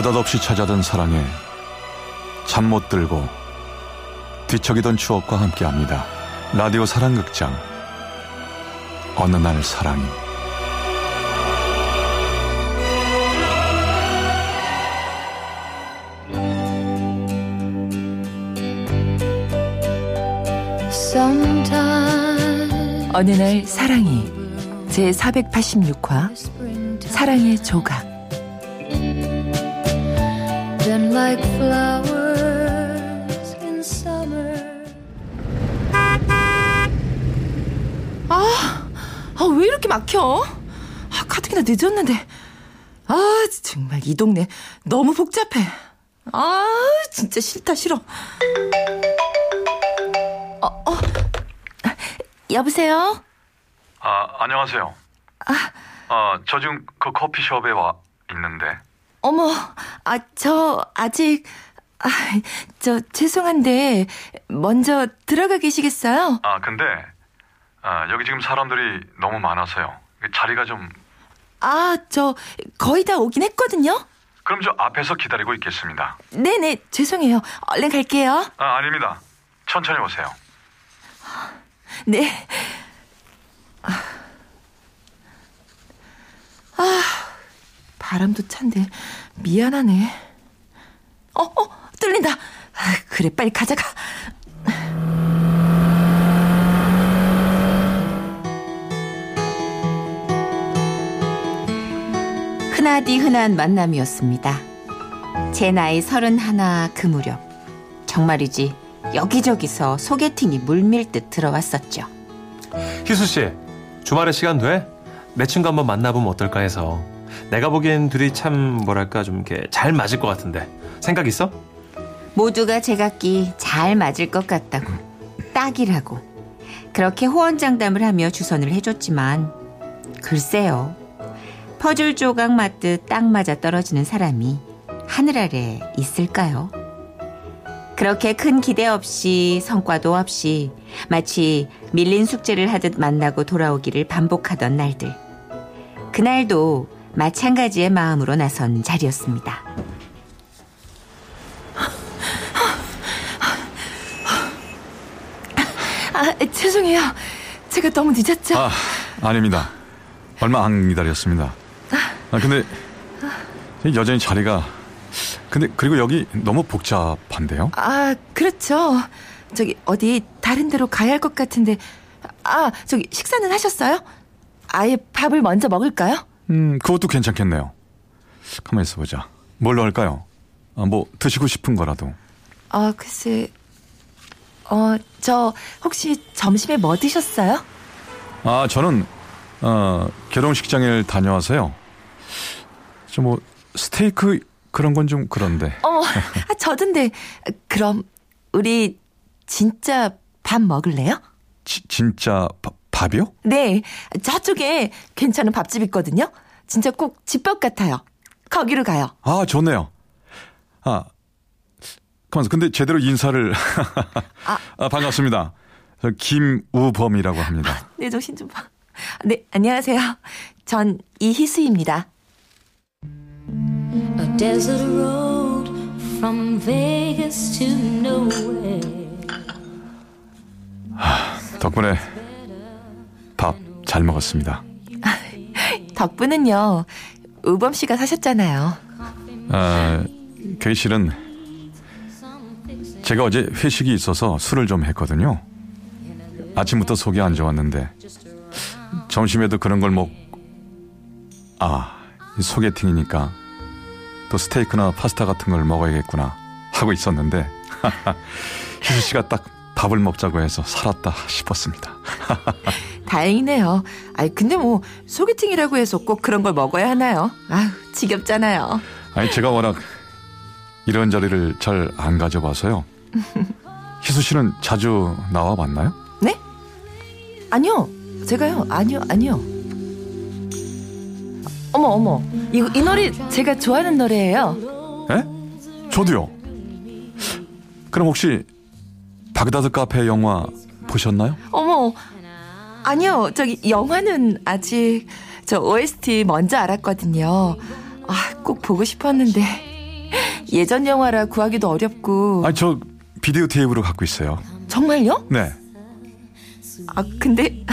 느닷없이 찾아든 사랑에 잠 못 들고 뒤척이던 추억과 함께합니다. 라디오 사랑극장. 어느 날 사랑이. 어느 날 사랑이 제 486화 사랑의 조각 like flowers in summer. 아, 아, 왜 이렇게 막혀? 아, 가뜩이나 늦었는데. 아, 정말 이 동네 너무 복잡해. 아, 진짜 싫다, 싫어. 어, 어. 여보세요? 아, 안녕하세요. 아, 아, 저 지금 그 커피숍에 와 있는데. 어머, 아, 저 아직 아, 저 죄송한데 먼저 들어가 계시겠어요? 아, 근데 아, 여기 지금 사람들이 너무 많아서요. 자리가 좀 아, 저 거의 다 오긴 했거든요. 그럼 저 앞에서 기다리고 있겠습니다. 네네, 죄송해요. 얼른 갈게요. 아, 아닙니다. 천천히 오세요. 네. 아, 아 바람도 찬데 미안하네. 어, 어, 뚫린다. 아, 그래, 빨리 가자가. 흔하디 흔한 만남이었습니다. 제 나이 서른 하나 그 무렵. 정말이지 여기저기서 소개팅이 물밀듯 들어왔었죠. 희수 씨, 주말에 시간 돼? 내 친구 한번 만나보면 어떨까 해서. 내가 보기엔 둘이 참 뭐랄까 좀 이렇게 잘 맞을 것 같은데. 생각 있어? 모두가 제각기 잘 맞을 것 같다고 딱이라고 그렇게 호언장담을 하며 주선을 해줬지만 글쎄요 퍼즐 조각 맞듯 딱 맞아 떨어지는 사람이 하늘 아래 있을까요? 그렇게 큰 기대 없이 성과도 없이 마치 밀린 숙제를 하듯 만나고 돌아오기를 반복하던 날들 그날도 마찬가지의 마음으로 나선 자리였습니다. 아, 죄송해요. 제가 너무 늦었죠? 아, 아닙니다. 얼마 안 기다렸습니다. 아, 근데 여전히 자리가 근데 그리고 여기 너무 복잡한데요? 아, 그렇죠. 저기 어디 다른 데로 가야 할 것 같은데 아, 저기 식사는 하셨어요? 아예 밥을 먼저 먹을까요? 음, 그것도 괜찮겠네요. 가만히 있어 보자. 뭘로 할까요? 아, 뭐 드시고 싶은 거라도. 아, 글쎄 어, 저 혹시 점심에 뭐 드셨어요? 아, 저는 어, 결혼식장에 다녀와서요. 저 뭐 스테이크 그런 건 좀 그런데. 어, 아, 저던데 그럼 우리 진짜 밥 먹을래요? 지, 진짜 바, 밥이요? 네, 저쪽에 괜찮은 밥집 있거든요. 진짜 꼭 집밥 같아요. 거기로 가요. 아, 좋네요. 아, 가만있어. 근데 제대로 인사를. 아. 아, 반갑습니다. 저 김우범이라고 합니다. 내 네, 정신 좀 봐. 네, 안녕하세요. 전 이희수입니다. A desert road from Vegas to nowhere. 덕분에 밥 잘 먹었습니다. 덕분은요. 우범 씨가 사셨잖아요. 아, 그 실은 제가 어제 회식이 있어서 술을 좀 했거든요. 아침부터 속이 안 좋았는데 점심에도 그런 걸 먹... 아, 소개팅이니까 또 스테이크나 파스타 같은 걸 먹어야겠구나 하고 있었는데 희수 씨가 딱 밥을 먹자고 해서 살았다 싶었습니다. 다행이네요. 아이 근데 뭐 소개팅이라고 해서 꼭 그런 걸 먹어야 하나요? 아휴 지겹잖아요. 아니 제가 워낙 이런 자리를 잘 안 가져봐서요. 희수 씨는 자주 나와 봤나요? 네? 아니요. 제가요. 아니요. 아니요. 어머 어머. 이거 이 노래 제가 좋아하는 노래예요. 에? 저도요. 그럼 혹시 바그다드 카페 영화 보셨나요? 어머. 아니요. 저기 영화는 아직 저 OST 먼저 알았거든요. 아, 꼭 보고 싶었는데 예전 영화라 구하기도 어렵고. 아, 저 비디오 테이프로 갖고 있어요. 정말요? 네. 아, 근데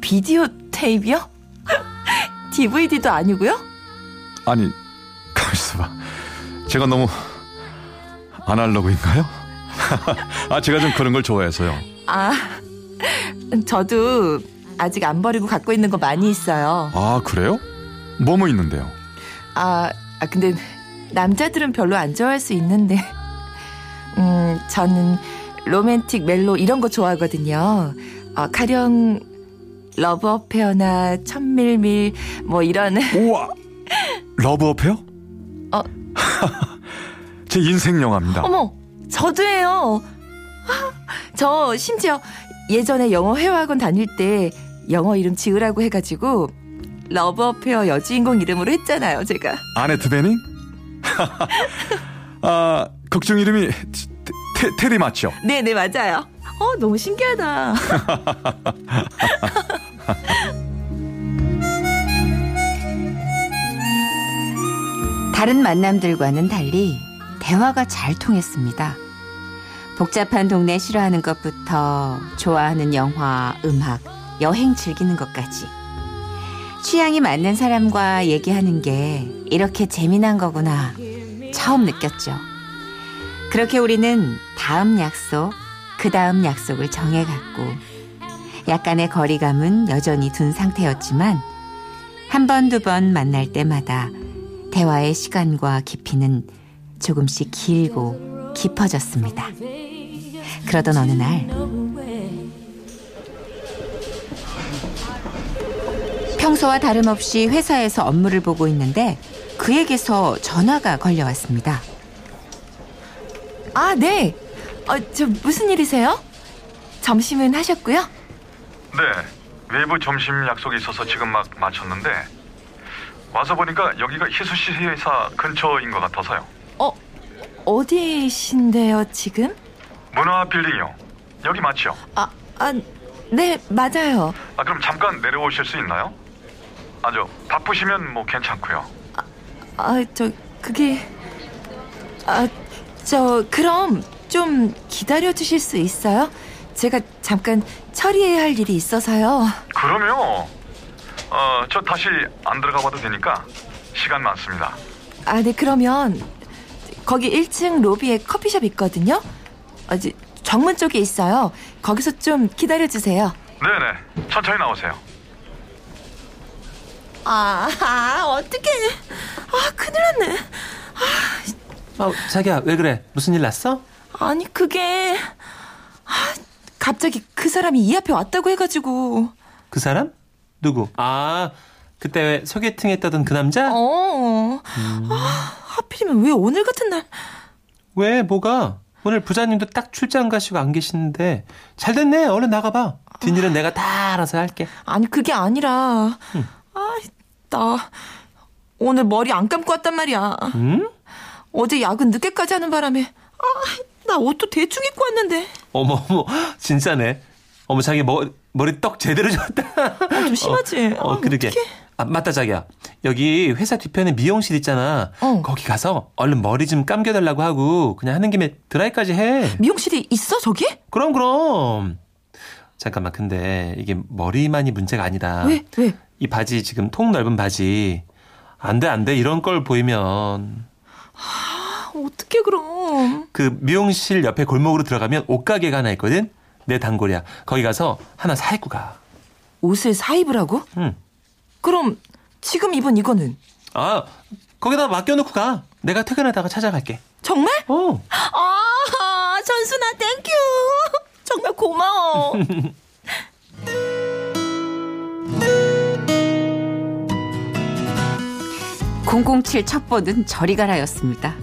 비디오 테이프요? DVD도 아니고요? 아니, 가만 있어 봐. 제가 너무 아날로그인가요? 아, 제가 좀 그런 걸 좋아해서요. 아, 저도 아직 안 버리고 갖고 있는 거 많이 있어요. 아, 그래요? 뭐뭐 있는데요? 아, 아 근데 남자들은 별로 안 좋아할 수 있는데, 음, 저는 로맨틱 멜로 이런 거 좋아하거든요. 어, 가령 러브 어페어나 첨밀밀 뭐 이런 우와! 러브 어페어? 어. 제 인생 영화입니다. 어머 저도예요. 저 심지어 예전에 영어 회화학원 다닐 때 영어 이름 지으라고 해가지고 러브 어페어 여주인공 이름으로 했잖아요 제가. 아네트 베닝? 아, 극중 이름이 테, 테리 맞죠? 네 네 맞아요. 어 너무 신기하다. 다른 만남들과는 달리 대화가 잘 통했습니다. 복잡한 동네 싫어하는 것부터 좋아하는 영화, 음악, 여행 즐기는 것까지. 취향이 맞는 사람과 얘기하는 게 이렇게 재미난 거구나. 처음 느꼈죠. 그렇게 우리는 다음 약속, 그 다음 약속을 정해갔고, 약간의 거리감은 여전히 둔 상태였지만, 한 번, 두 번 만날 때마다 대화의 시간과 깊이는 조금씩 길고 깊어졌습니다. 그러던 어느 날, 평소와 다름없이 회사에서 업무를 보고 있는데 그에게서 전화가 걸려왔습니다. 아 네. 어 저 무슨 일이세요? 점심은 하셨고요? 네. 외부 점심 약속이 있어서 지금 막 마쳤는데 와서 보니까 여기가 희수 씨 회사 근처인 것 같아서요. 어 어디신데요 지금? 문화 빌딩이요. 여기 맞죠? 아, 아, 네, 맞아요. 아 그럼 잠깐 내려오실 수 있나요? 아주 바쁘시면 뭐 괜찮고요. 아, 저, 그게, 아, 저, 그럼 좀 기다려 주실 수 있어요? 제가 잠깐 처리해야 할 일이 있어서요. 그럼요. 어, 저 다시 안 들어가 봐도 되니까 시간 많습니다. 아, 네, 그러면 거기 1층 로비에 커피숍 있거든요? 아, 이제 정문 쪽에 있어요. 거기서 좀 기다려 주세요. 네네. 천천히 나오세요. 아, 아 어떡해. 아, 큰일 났네. 어, 자기야, 왜 그래? 무슨 일 났어? 아니, 그게. 아, 갑자기 그 사람이 이 앞에 왔다고 해가지고. 그 사람? 누구? 아, 그때 왜 소개팅 했다던 그 남자? 어. 아, 하필이면 왜 오늘 같은 날. 왜, 뭐가? 오늘 부자님도 딱 출장 가시고 안 계시는데. 잘 됐네. 얼른 나가봐. 뒷일은 내가 다 알아서 할게. 아니, 그게 아니라. 응. 아, 나. 오늘 머리 안 감고 왔단 말이야. 응? 어제 야근 늦게까지 하는 바람에. 아, 나 옷도 대충 입고 왔는데. 어머, 어머, 진짜네. 어머, 자기 머리, 머리 떡 제대로 줬다. 아, 좀 심하지? 어, 어 아, 그러게. 어떡해. 아, 맞다, 자기야. 여기 회사 뒤편에 미용실 있잖아. 어. 거기 가서 얼른 머리 좀 감겨달라고 하고, 그냥 하는 김에 드라이까지 해. 미용실이 있어, 저기? 그럼, 그럼. 잠깐만, 근데 이게 머리만이 문제가 아니라. 왜, 왜? 이 바지 지금 통 넓은 바지. 안 돼, 안 돼. 이런 걸 보이면. 아, 어떡해, 그럼. 그 미용실 옆에 골목으로 들어가면 옷가게가 하나 있거든? 내 단골이야. 거기 가서 하나 사 입고 가. 옷을 사 입으라고? 응. 그럼 지금 입은 이거는? 아, 거기다 맡겨놓고 가. 내가 퇴근하다가 찾아갈게. 정말? 어. 아, 전순아, thank you. 정말 고마워. 007 첩보는 저리 가라였습니다.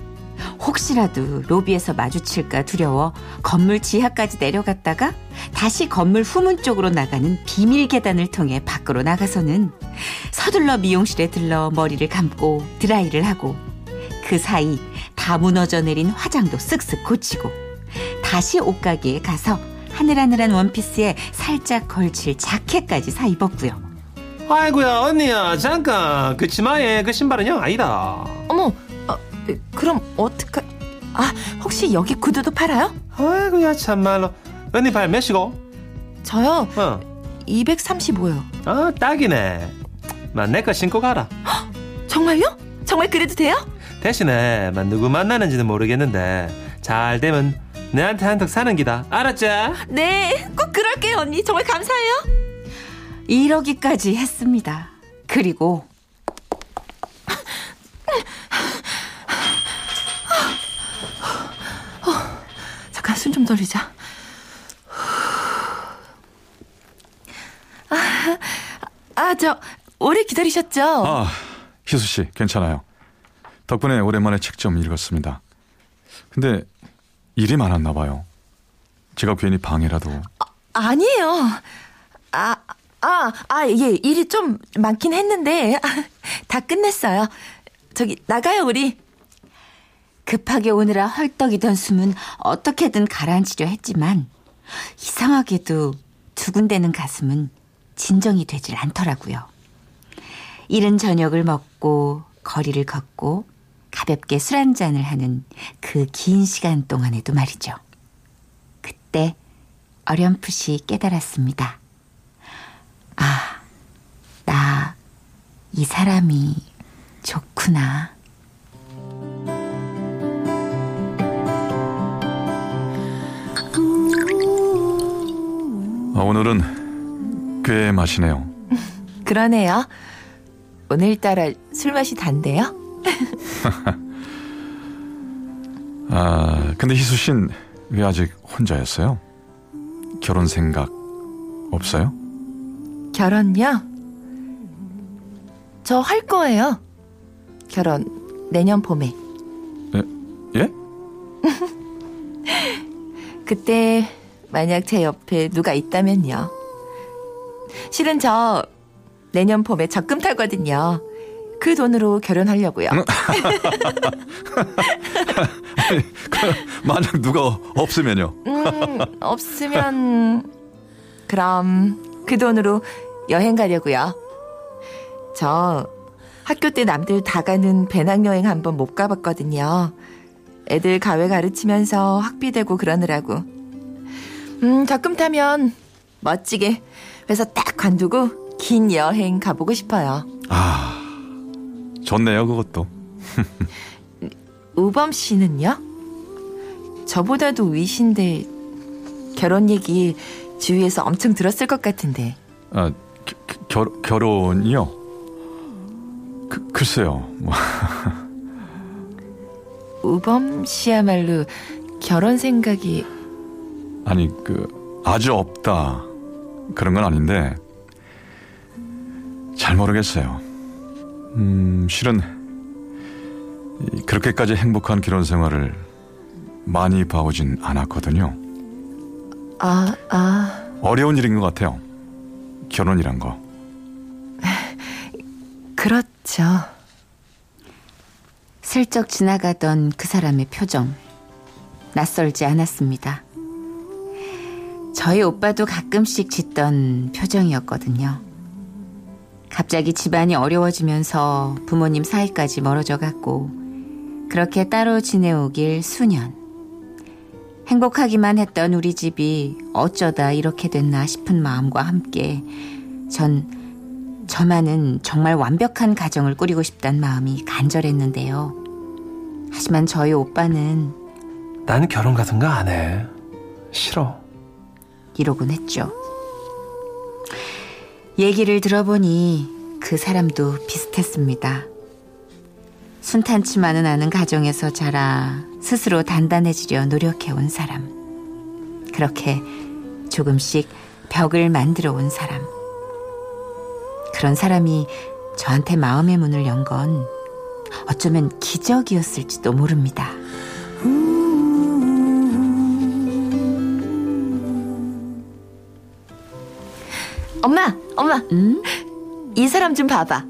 혹시라도 로비에서 마주칠까 두려워 건물 지하까지 내려갔다가 다시 건물 후문 쪽으로 나가는 비밀 계단을 통해 밖으로 나가서는 서둘러 미용실에 들러 머리를 감고 드라이를 하고 그 사이 다 무너져 내린 화장도 쓱쓱 고치고 다시 옷가게에 가서 하늘하늘한 원피스에 살짝 걸칠 자켓까지 사 입었고요. 아이고야, 언니야. 잠깐. 그 치마에 그 신발은 영 아니다. 어머, 아, 그럼 어떡하... 아, 혹시 여기 구두도 팔아요? 아이고야 참말로. 언니 발 몇이고? 저요, 어. 235요. 아 딱이네. 만내 거 신고 가라. 정말요? 정말 그래도 돼요? 대신에 만 누구 만나는지는 모르겠는데 잘 되면 내한테 한턱 사는 기다. 알았지? 네, 꼭 그럴게요, 언니. 정말 감사해요. 이러기까지 했습니다. 그리고 잠깐 숨 좀 돌리자. 아, 아, 저 오래 기다리셨죠? 아, 희수 씨, 괜찮아요. 덕분에 오랜만에 책 좀 읽었습니다. 근데 일이 많았나 봐요. 제가 괜히 방해라도. 아 니에요. 아, 아, 아, 예, 일이 좀 많긴 했는데 다 끝냈어요. 저기 나가요, 우리. 급하게 오느라 헐떡이던 숨은 어떻게든 가라앉히려 했지만 이상하게도 두근대는 가슴은 진정이 되질 않더라고요. 이른 저녁을 먹고 거리를 걷고 가볍게 술 한잔을 하는 그 긴 시간 동안에도 말이죠. 그때 어렴풋이 깨달았습니다. 아, 나 이 사람이 좋구나. 오늘은 꽤 마시네요. 그러네요. 오늘따라 술 맛이 단데요? 아, 근데 희수 씨는 왜 아직 혼자였어요? 결혼 생각 없어요? 결혼요? 저 할 거예요. 결혼 내년 봄에. 예? 그때 만약 제 옆에 누가 있다면요. 실은 저 내년 봄에 적금 타거든요. 그 돈으로 결혼하려고요. 만약 누가 없으면요. 음, 없으면 그럼 그 돈으로 여행 가려고요. 저 학교 때 남들 다 가는 배낭여행 한번 못 가봤거든요. 애들 가외 가르치면서 학비 되고 그러느라고. 음, 적금 타면 멋지게 회사 딱 관두고 긴 여행 가보고 싶어요. 아, 좋네요, 그것도. 우범 씨는요? 저보다도 위신데 결혼 얘기 주위에서 엄청 들었을 것 같은데. 아, 겨, 결, 결혼이요? 그, 글쎄요. 뭐, 우범 씨야말로 결혼 생각이 아니, 그, 아주 없다. 그런 건 아닌데, 잘 모르겠어요. 음, 실은, 이- 그렇게까지 행복한 결혼 생활을 많이 봐오진 않았거든요. 아, 아, 어려운 일인 것 같아요. 결혼이란 거. 그렇죠. 슬쩍 지나가던 그 사람의 표정. 낯설지 않았습니다. 저희 오빠도 가끔씩 짓던 표정이었거든요. 갑자기 집안이 어려워지면서 부모님 사이까지 멀어져 갔고, 그렇게 따로 지내오길 수년. 행복하기만 했던 우리 집이 어쩌다 이렇게 됐나 싶은 마음과 함께 전 저만은 정말 완벽한 가정을 꾸리고 싶단 마음이 간절했는데요. 하지만 저희 오빠는 난 결혼 같은 거 안 해. 싫어. 이러곤 했죠. 얘기를 들어보니 그 사람도 비슷했습니다. 순탄치만은 않은 가정에서 자라 스스로 단단해지려 노력해온 사람. 그렇게 조금씩 벽을 만들어 온 사람. 그런 사람이 저한테 마음의 문을 연 건 어쩌면 기적이었을지도 모릅니다. 엄마, 엄마, 음? 이 사람 좀 봐봐.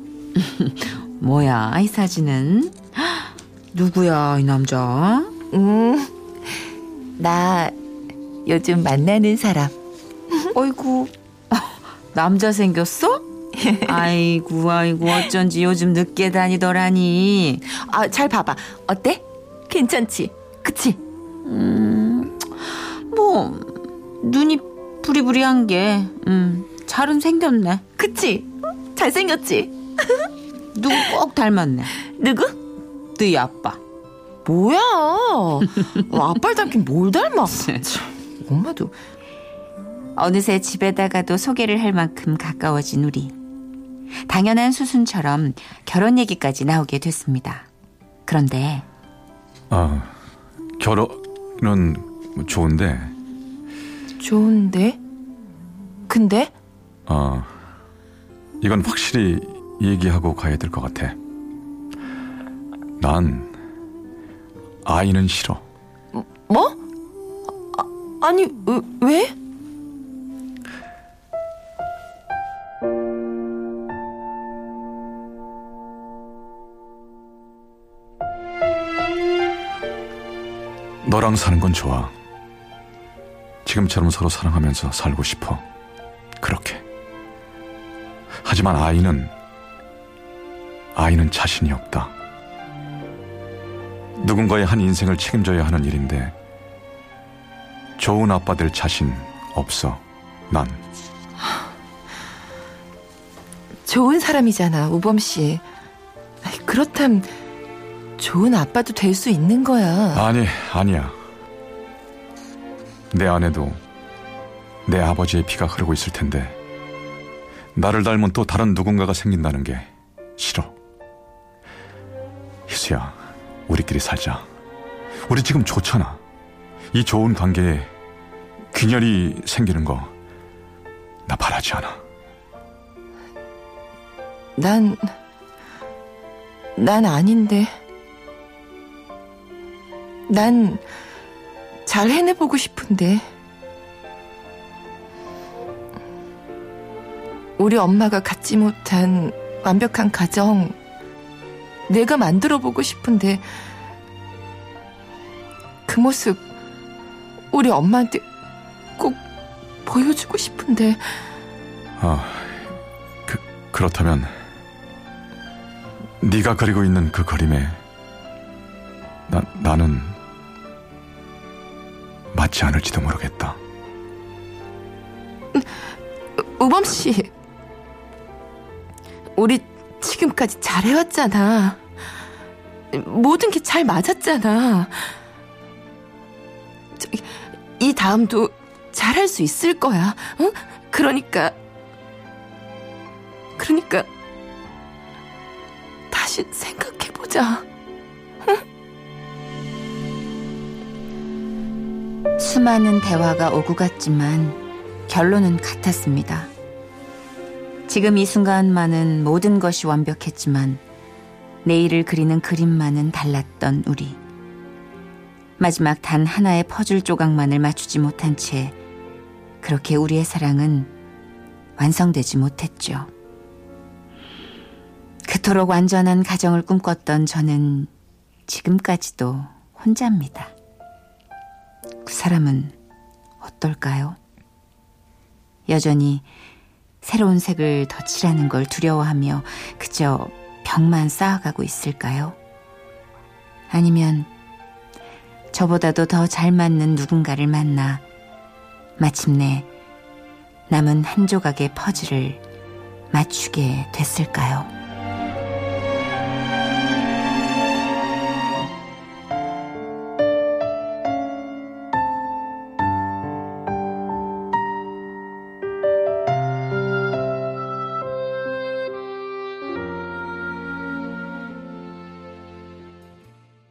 뭐야, 이 사진은? 누구야, 이 남자? 음, 나 요즘 만나는 사람. 어이구, 남자 생겼어? 아이고 아이고 어쩐지 요즘 늦게 다니더라니. 아, 잘 봐봐. 어때? 괜찮지? 그치? 뭐 눈이 부리부리한 게 음, 잘은 생겼네. 그치? 잘생겼지? 누구 꼭 닮았네. 누구? 너희 아빠. 뭐야? 아빠를 닮긴 뭘 닮아? 참, 엄마도. 어느새 집에다가도 소개를 할 만큼 가까워진 우리. 당연한 수순처럼 결혼 얘기까지 나오게 됐습니다. 그런데 아, 결혼은 좋은데, 좋은데? 근데? 어, 이건 확실히 얘기하고 가야 될 것 같아. 난 아이는 싫어. 뭐? 아, 아니, 왜? 왜? 너랑 사는 건 좋아. 지금처럼 서로 사랑하면서 살고 싶어. 그렇게. 하지만 아이는, 아이는 자신이 없다. 누군가의 한 인생을 책임져야 하는 일인데, 좋은 아빠 될 자신 없어. 난. 좋은 사람이잖아, 우범 씨. 그렇담 좋은 아빠도 될 수 있는 거야. 아니, 아니야. 내 안에도 내 아버지의 피가 흐르고 있을 텐데, 나를 닮은 또 다른 누군가가 생긴다는 게 싫어. 희수야, 우리끼리 살자. 우리 지금 좋잖아. 이 좋은 관계에 균열이 생기는 거, 나 바라지 않아. 난, 난 아닌데. 난 잘 해내보고 싶은데. 우리 엄마가 갖지 못한 완벽한 가정, 내가 만들어 보고 싶은데, 그 모습, 우리 엄마한테 꼭 보여주고 싶은데, 아, 그, 그렇다면, 네가 그리고 있는 그 그림에, 나, 나는, 맞지 않을지도 모르겠다. 우범 씨, 우리 지금까지 잘해왔잖아. 모든 게 잘 맞았잖아. 저기, 이 다음도 잘할 수 있을 거야. 응? 그러니까, 그러니까 다시 생각해보자. 수많은 대화가 오고 갔지만 결론은 같았습니다. 지금 이 순간만은 모든 것이 완벽했지만 내일을 그리는 그림만은 달랐던 우리. 마지막 단 하나의 퍼즐 조각만을 맞추지 못한 채 그렇게 우리의 사랑은 완성되지 못했죠. 그토록 완전한 가정을 꿈꿨던 저는 지금까지도 혼자입니다. 그 사람은 어떨까요? 여전히 새로운 색을 덧칠하는 걸 두려워하며 그저 벽만 쌓아가고 있을까요? 아니면 저보다도 더 잘 맞는 누군가를 만나 마침내 남은 한 조각의 퍼즐을 맞추게 됐을까요?